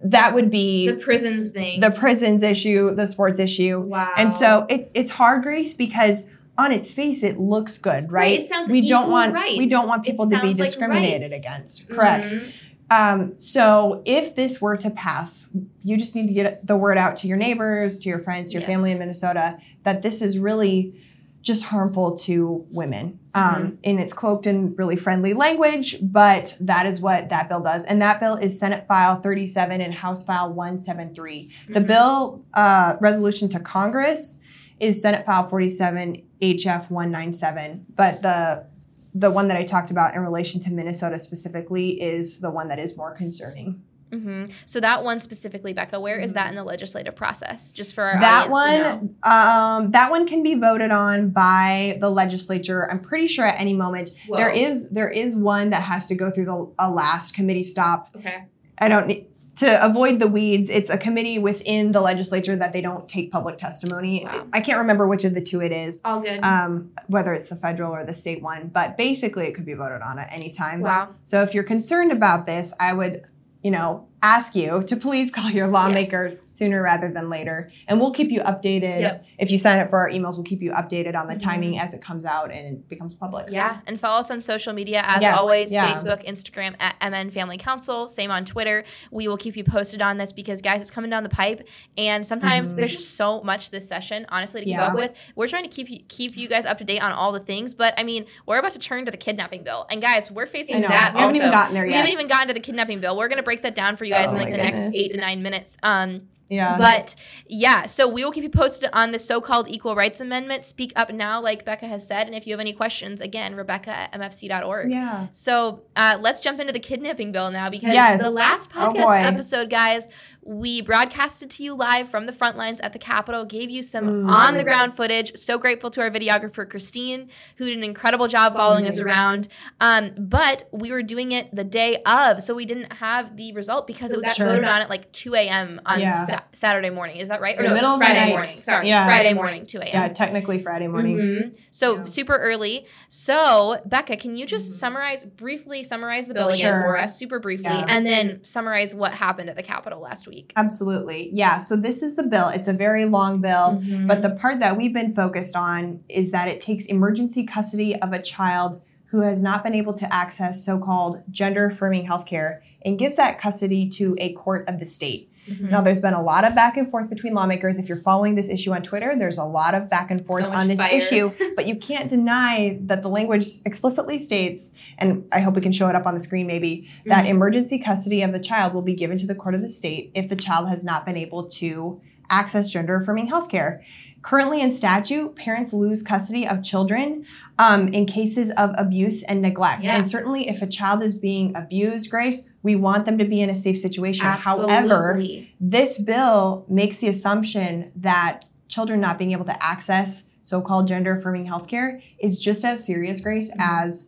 Speaker 2: that would be
Speaker 1: the prisons thing.
Speaker 2: The prisons issue, the sports issue.
Speaker 1: Wow.
Speaker 2: And so it, it's hard, Grace, because on its face it looks good, right? right
Speaker 1: it sounds
Speaker 2: we
Speaker 1: don't
Speaker 2: want
Speaker 1: rights.
Speaker 2: we don't want people to be discriminated
Speaker 1: like
Speaker 2: against. Correct. Mm-hmm. Um, so if this were to pass, you just need to get the word out to your neighbors, to your friends, to your yes. family in Minnesota that this is really just harmful to women. Um, mm-hmm. And it's cloaked in really friendly language, but that is what that bill does. And that bill is Senate File 37 and House File 173. Mm-hmm. The bill uh, resolution to Congress is Senate File 47 HF 197, but the the one that I talked about in relation to Minnesota specifically is the one that is more concerning.
Speaker 1: Mm-hmm. So that one specifically, Becca, where is that in the legislative process? Just for
Speaker 2: that one, um, that one can be voted on by the legislature. I'm pretty sure at any moment Whoa. there is there is one that has to go through the a last committee stop.
Speaker 1: Okay.
Speaker 2: I don't need to avoid the weeds. It's a committee within the legislature that they don't take public testimony. Wow. I can't remember which of the two it is.
Speaker 1: All good.
Speaker 2: Um, whether it's the federal or the state one, but basically it could be voted on at any time.
Speaker 1: Wow.
Speaker 2: So if you're concerned about this, I would you know, ask you to please call your lawmaker yes. sooner rather than later. And we'll keep you updated.
Speaker 1: Yep.
Speaker 2: If you sign up for our emails, we'll keep you updated on the mm-hmm. timing as it comes out and it becomes public.
Speaker 1: Yeah. And follow us on social media as yes. always yeah. Facebook, Instagram at MN Family Council. Same on Twitter. We will keep you posted on this because, guys, it's coming down the pipe. And sometimes mm-hmm. there's just so much this session, honestly, to keep yeah. up with. We're trying to keep you, keep you guys up to date on all the things. But I mean, we're about to turn to the kidnapping bill. And, guys, we're facing that.
Speaker 2: We haven't even gotten there yet.
Speaker 1: We haven't even gotten to the kidnapping bill. We're going to break that down for you guys oh in like the goodness. next eight to nine minutes. Um,
Speaker 2: yeah.
Speaker 1: But yeah, so we will keep you posted on the so called Equal Rights Amendment. Speak up now, like Becca has said. And if you have any questions, again, Rebecca at mfc.org.
Speaker 2: Yeah.
Speaker 1: So uh, let's jump into the kidnapping bill now because
Speaker 2: yes.
Speaker 1: the last oh, podcast oh episode, guys, we broadcasted to you live from the front lines at the Capitol, gave you some mm. on the ground footage. So grateful to our videographer, Christine, who did an incredible job following us around. Um, but we were doing it the day of, so we didn't have the result because it was sure. voted on at like 2 a.m. on yeah. sa- Saturday morning. Is that right?
Speaker 2: Or the no, middle
Speaker 1: Friday
Speaker 2: of the night.
Speaker 1: morning. Sorry, yeah. Friday morning, 2 a.m.
Speaker 2: Yeah, technically Friday morning.
Speaker 1: Mm-hmm. So yeah. super early. So Becca, can you just mm-hmm. summarize briefly summarize the bill sure. again for us, super briefly, and then summarize what happened at the Capitol last week?
Speaker 2: Absolutely. Yeah. So this is the bill. It's a very long bill, mm-hmm. but the part that we've been focused on is that it takes emergency custody of a child who has not been able to access so called gender affirming healthcare and gives that custody to a court of the state. Mm-hmm. Now, there's been a lot of back and forth between lawmakers. If you're following this issue on Twitter, there's a lot of back and forth
Speaker 1: so
Speaker 2: on this
Speaker 1: fire.
Speaker 2: issue, but you can't deny that the language explicitly states, and I hope we can show it up on the screen maybe, mm-hmm. that emergency custody of the child will be given to the court of the state if the child has not been able to access gender affirming healthcare. Currently in statute, parents lose custody of children um, in cases of abuse and neglect.
Speaker 1: Yeah.
Speaker 2: And certainly, if a child is being abused, Grace, we want them to be in a safe situation.
Speaker 1: Absolutely.
Speaker 2: However, this bill makes the assumption that children not being able to access so called gender affirming healthcare is just as serious, Grace, mm-hmm. as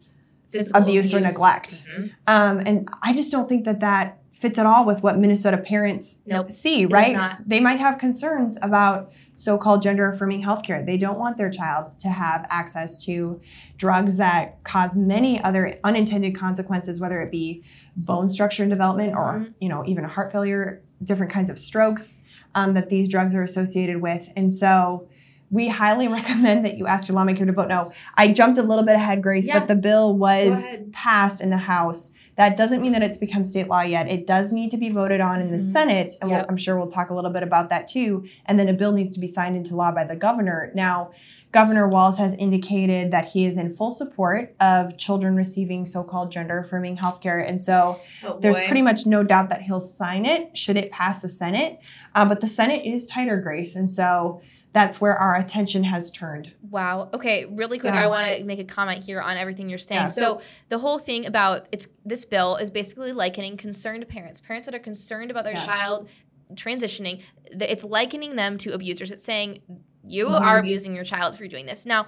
Speaker 2: abuse, abuse, or neglect. Mm-hmm. Um, and I just don't think that that fits at all with what Minnesota parents
Speaker 1: nope,
Speaker 2: see, right? They might have concerns about so called gender affirming healthcare. They don't want their child to have access to drugs that cause many other unintended consequences, whether it be bone structure and development or, mm-hmm. you know, even heart failure, different kinds of strokes um, that these drugs are associated with. And so, we highly recommend that you ask your lawmaker to vote no. I jumped a little bit ahead, Grace,
Speaker 1: yeah.
Speaker 2: but the bill was passed in the House. That doesn't mean that it's become state law yet. It does need to be voted on in the mm-hmm. Senate, and
Speaker 1: yep.
Speaker 2: we'll, I'm sure we'll talk a little bit about that too. And then a bill needs to be signed into law by the governor. Now, Governor Walz has indicated that he is in full support of children receiving so-called gender affirming healthcare, and so
Speaker 1: oh
Speaker 2: there's pretty much no doubt that he'll sign it should it pass the Senate. Uh, but the Senate is tighter, Grace, and so that's where our attention has turned.
Speaker 1: Wow. Okay, really quick, yeah. I want to make a comment here on everything you're saying. Yeah. So the whole thing about it's this bill is basically likening concerned parents, parents that are concerned about their yes. child transitioning, it's likening them to abusers. It's saying you mm-hmm. are abusing your child if you're doing this. Now,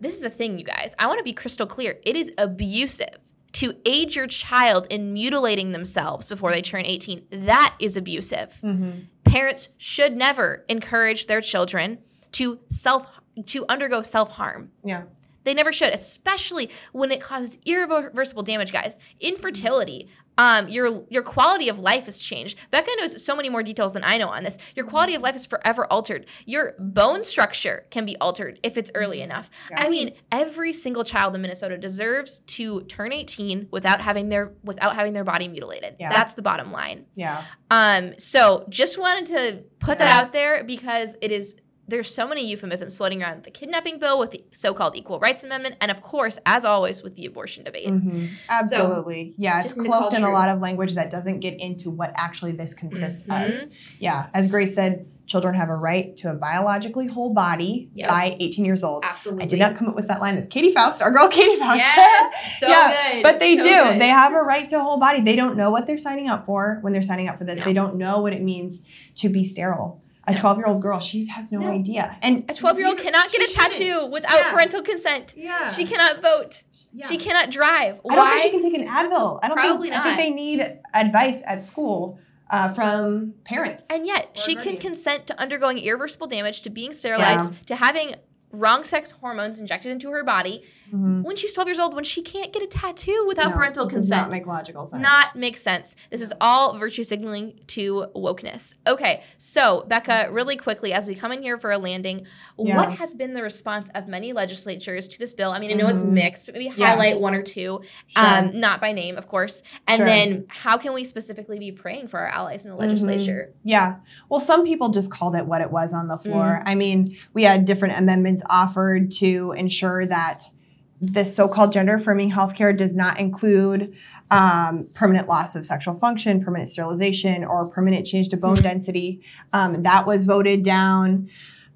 Speaker 1: this is the thing, you guys. I want to be crystal clear. It is abusive to age your child in mutilating themselves before they turn 18, that is abusive. Mm-hmm. Parents should never encourage their children to self to undergo self-harm.
Speaker 2: Yeah.
Speaker 1: They never should, especially when it causes irreversible damage, guys. Infertility, um, your your quality of life has changed. Becca knows so many more details than I know on this. Your quality of life is forever altered. Your bone structure can be altered if it's early mm-hmm. enough. Yes. I mean, every single child in Minnesota deserves to turn 18 without having their without having their body mutilated. Yeah. That's the bottom line.
Speaker 2: Yeah.
Speaker 1: Um. So just wanted to put yeah. that out there because it is there's so many euphemisms floating around the kidnapping bill with the so-called equal rights amendment and of course as always with the abortion debate.
Speaker 2: Mm-hmm. absolutely. So, yeah it's cloaked in a lot of language that doesn't get into what actually this consists mm-hmm. of. Yeah as grace said children have a right to a biologically whole body yep. by 18 years old.
Speaker 1: Absolutely
Speaker 2: i did not come up with that line. It's Katy Faust our girl Katy Faust
Speaker 1: yes, so yeah, good
Speaker 2: but they
Speaker 1: so
Speaker 2: do.
Speaker 1: good.
Speaker 2: they have a right to a whole body. They don't know what they're signing up for when they're signing up for this. No. they don't know what it means to be sterile a 12 year old girl she has no, no, idea and
Speaker 1: a 12 year old cannot get a tattoo without yeah. parental consent
Speaker 2: yeah
Speaker 1: she cannot vote yeah. she cannot drive
Speaker 2: Why? i don't think she can take an advil i don't Probably think, not. i think they need advice at school uh, from parents
Speaker 1: and yet she can consent to undergoing irreversible damage to being sterilized yeah. to having wrong sex hormones injected into her body mm-hmm. when she's 12 years old when she can't get a tattoo without no, parental consent.
Speaker 2: Does not make logical sense.
Speaker 1: Not make sense. This is all virtue signaling to wokeness. Okay, so Becca, really quickly as we come in here for a landing, yeah. what has been the response of many legislatures to this bill? I mean, I know mm-hmm. it's mixed, but maybe yes. highlight one or two, sure. um, not by name, of course. And sure. then how can we specifically be praying for our allies in the legislature?
Speaker 2: Mm-hmm. Yeah. Well, some people just called it what it was on the floor. Mm. I mean, we had different amendments offered to ensure that this so-called gender affirming healthcare does not include um, permanent loss of sexual function, permanent sterilization, or permanent change to bone density. Um, that was voted down.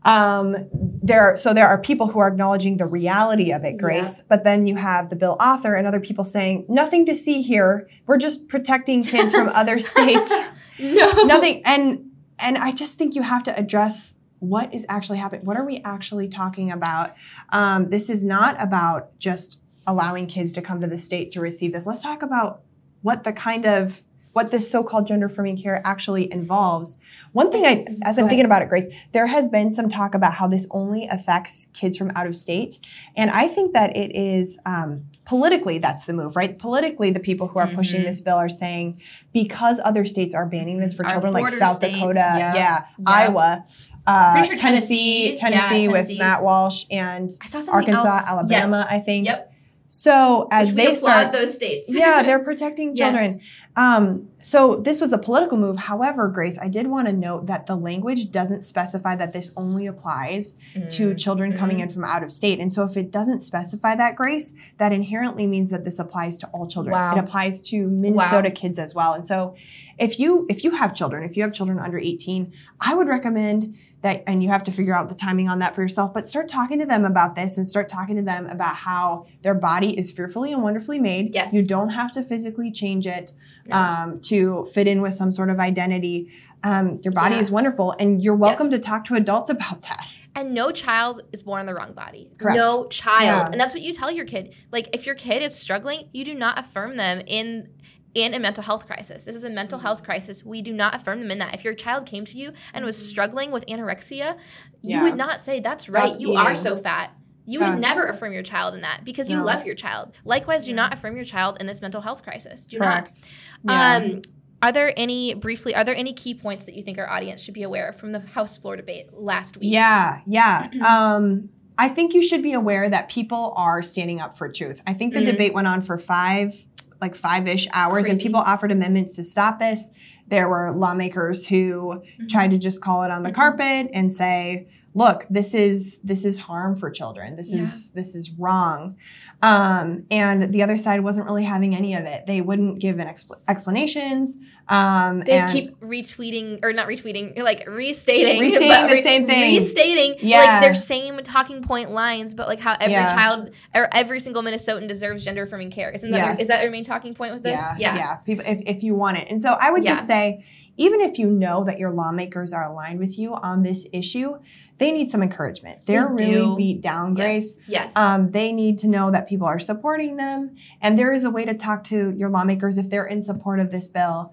Speaker 2: Um, there, so there are people who are acknowledging the reality of it, Grace. Yeah. But then you have the bill author and other people saying nothing to see here. We're just protecting kids from other states.
Speaker 1: no,
Speaker 2: nothing. And and I just think you have to address what is actually happening? What are we actually talking about? Um, this is not about just allowing kids to come to the state to receive this. Let's talk about what the kind of what this so-called gender affirming care actually involves. One thing I, as I'm thinking about it, Grace, there has been some talk about how this only affects kids from out of state, and I think that it is um, politically that's the move, right? Politically, the people who are mm-hmm. pushing this bill are saying because other states are banning this for
Speaker 1: Our
Speaker 2: children, like South
Speaker 1: states,
Speaker 2: Dakota, yeah, yeah, Iowa. Uh, sure Tennessee, Tennessee, Tennessee yeah, with Matt Walsh and Arkansas, else. Alabama, yes. I think.
Speaker 1: Yep.
Speaker 2: So as
Speaker 1: Which
Speaker 2: they start
Speaker 1: those states,
Speaker 2: yeah, they're protecting children. Yes. Um, so this was a political move. However, Grace, I did want to note that the language doesn't specify that this only applies mm-hmm. to children coming mm-hmm. in from out of state. And so if it doesn't specify that, Grace, that inherently means that this applies to all children.
Speaker 1: Wow.
Speaker 2: It applies to Minnesota wow. kids as well. And so if you if you have children, if you have children under 18, I would recommend that and you have to figure out the timing on that for yourself but start talking to them about this and start talking to them about how their body is fearfully and wonderfully made
Speaker 1: yes.
Speaker 2: you don't have to physically change it no. um, to fit in with some sort of identity um, your body yeah. is wonderful and you're welcome yes. to talk to adults about that
Speaker 1: and no child is born in the wrong body.
Speaker 2: Correct.
Speaker 1: No child. Yeah. And that's what you tell your kid. Like if your kid is struggling, you do not affirm them in in a mental health crisis. This is a mental health crisis. We do not affirm them in that. If your child came to you and was struggling with anorexia, you yeah. would not say, That's right, Stop you eating. are so fat. You would never affirm your child in that because you no. love your child. Likewise, do not affirm your child in this mental health crisis. Do Correct. not. Yeah. Um, are there any briefly? Are there any key points that you think our audience should be aware of from the House floor debate last week?
Speaker 2: Yeah, yeah. um, I think you should be aware that people are standing up for truth. I think the mm-hmm. debate went on for five like five ish hours, Crazy. and people offered amendments to stop this. There were lawmakers who mm-hmm. tried to just call it on the mm-hmm. carpet and say, look this is this is harm for children this yeah. is this is wrong um, and the other side wasn't really having any of it they wouldn't give an expl- explanations um,
Speaker 1: they just keep retweeting or not retweeting like restating
Speaker 2: restating the re- same thing
Speaker 1: restating yeah. like their same talking point lines but like how every yeah. child or every single minnesotan deserves gender affirming care isn't that yes. their, is that their main talking point with this
Speaker 2: yeah yeah, yeah. People, if, if you want it and so i would just say even if you know that your lawmakers are aligned with you on this issue they need some encouragement. They're
Speaker 1: They
Speaker 2: really beat down, Grace.
Speaker 1: Yes. yes.
Speaker 2: Um, they need to know that people are supporting them. And there is a way to talk to your lawmakers if they're in support of this bill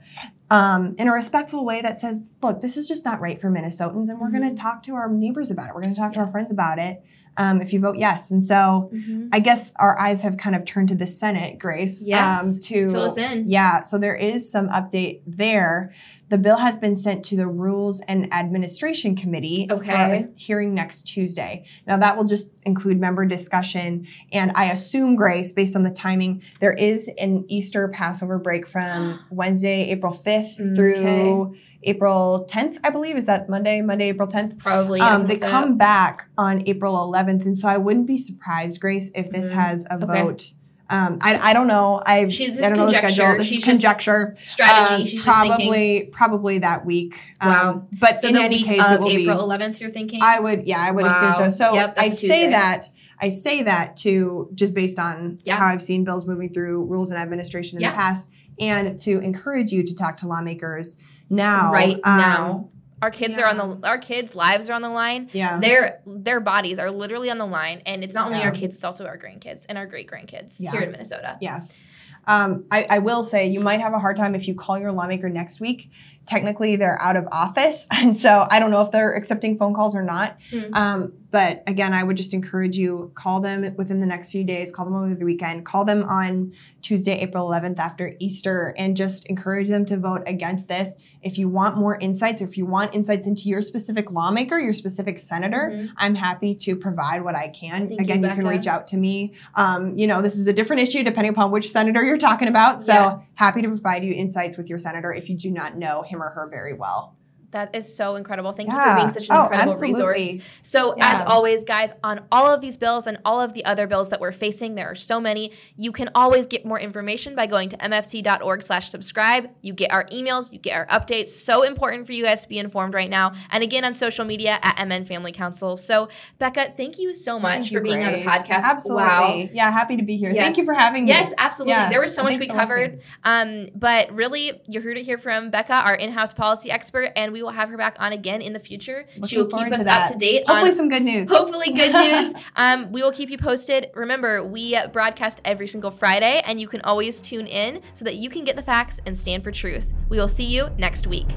Speaker 2: um, in a respectful way that says, look, this is just not right for Minnesotans. And we're going
Speaker 1: Mm-hmm.
Speaker 2: to talk to our neighbors about it. We're going to talk to our friends about it um, if you vote yes. And so
Speaker 1: Mhm.
Speaker 2: I guess our eyes have kind of turned to the Senate, Grace.
Speaker 1: Yes.
Speaker 2: Um, to
Speaker 1: Fill us in.
Speaker 2: Yeah. So there is some update there. The bill has been sent to the Rules and Administration Committee for
Speaker 1: Okay.
Speaker 2: a hearing next Tuesday. Now that will just include member discussion, and I assume, Grace, based on the timing, there is an Easter Passover break from Wednesday, April fifth through April tenth. I believe is that Monday, Monday, April tenth.
Speaker 1: Probably.
Speaker 2: Um, they
Speaker 1: think that-
Speaker 2: come back on April 11th, and so I wouldn't be surprised, Grace, if this
Speaker 1: Mhm.
Speaker 2: has a
Speaker 1: Okay.
Speaker 2: vote. Um, I, I don't know. I
Speaker 1: She's-
Speaker 2: I don't know the schedule. This
Speaker 1: She's
Speaker 2: is conjecture.
Speaker 1: strategy.
Speaker 2: Um,
Speaker 1: She's
Speaker 2: probably probably that week. Um,
Speaker 1: Wow.
Speaker 2: But
Speaker 1: So
Speaker 2: in any case, it will
Speaker 1: April
Speaker 2: be.
Speaker 1: 11th. You're thinking.
Speaker 2: I would, yeah, I would assume so. So
Speaker 1: Yep,
Speaker 2: I say that. I say that to just based on
Speaker 1: Yeah.
Speaker 2: how I've seen bills moving through rules and administration in
Speaker 1: Yeah.
Speaker 2: the past, and to encourage you to talk to lawmakers now.
Speaker 1: right
Speaker 2: Um,
Speaker 1: now. Our kids are on the. Our kids' lives are on the line.
Speaker 2: Yeah.
Speaker 1: Their their bodies are literally on the line, and it's not only
Speaker 2: Yeah.
Speaker 1: our kids; it's also our grandkids and our great grandkids
Speaker 2: Yeah.
Speaker 1: here in Minnesota.
Speaker 2: Yes. Um, I, I will say you might have a hard time if you call your lawmaker next week. Technically, they're out of office. And so I don't know if they're accepting phone calls or not.
Speaker 1: Hmm.
Speaker 2: Um, but again, I would just encourage you call them within the next few days, call them over the weekend, call them on Tuesday, April 11th after Easter, and just encourage them to vote against this. If you want more insights, if you want insights into your specific lawmaker, your specific senator,
Speaker 1: Mhm.
Speaker 2: I'm happy to provide what I can.
Speaker 1: Thank
Speaker 2: Again, you, can reach out to me. Um, you know, this is a different issue depending upon which senator you're talking about. So
Speaker 1: Yeah.
Speaker 2: happy to provide you insights with your senator if you do not know him or her very well.
Speaker 1: That is so incredible. Thank you for being such an
Speaker 2: Oh,
Speaker 1: incredible
Speaker 2: absolutely.
Speaker 1: resource. So,
Speaker 2: Yeah.
Speaker 1: as always, guys, on all of these bills and all of the other bills that we're facing, there are so many. You can always get more information by going to mfc.org/slash-subscribe. You get our emails, you get our updates. So important for you guys to be informed right now. And again, on social media at MN Family Council. So, Becca, thank you so much
Speaker 2: Thank
Speaker 1: for being on the podcast.
Speaker 2: Absolutely.
Speaker 1: Wow.
Speaker 2: Yeah, happy to be here.
Speaker 1: Yes.
Speaker 2: Thank you for having me.
Speaker 1: Yes, absolutely.
Speaker 2: Yeah.
Speaker 1: There was so much we covered. Um, but really, you heard it here from Becca, our in-house policy expert, and we will have her back on again in the future. she will keep us
Speaker 2: to that.
Speaker 1: up to date
Speaker 2: Hopefully
Speaker 1: on
Speaker 2: some good news.
Speaker 1: hopefully good news. um, we will keep you posted. Remember, we broadcast every single Friday, and you can always tune in so that you can get the facts and stand for truth. We will see you next week.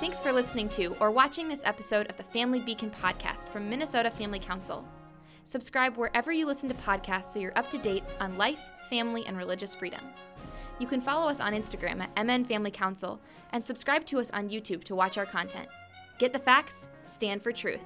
Speaker 1: Thanks for listening to or watching this episode of the Family Beacon podcast from Minnesota Family Council. Subscribe wherever you listen to podcasts so you're up to date on life, family, and religious freedom. You can follow us on Instagram at MN Family Council and subscribe to us on YouTube to watch our content. Get the facts, stand for truth.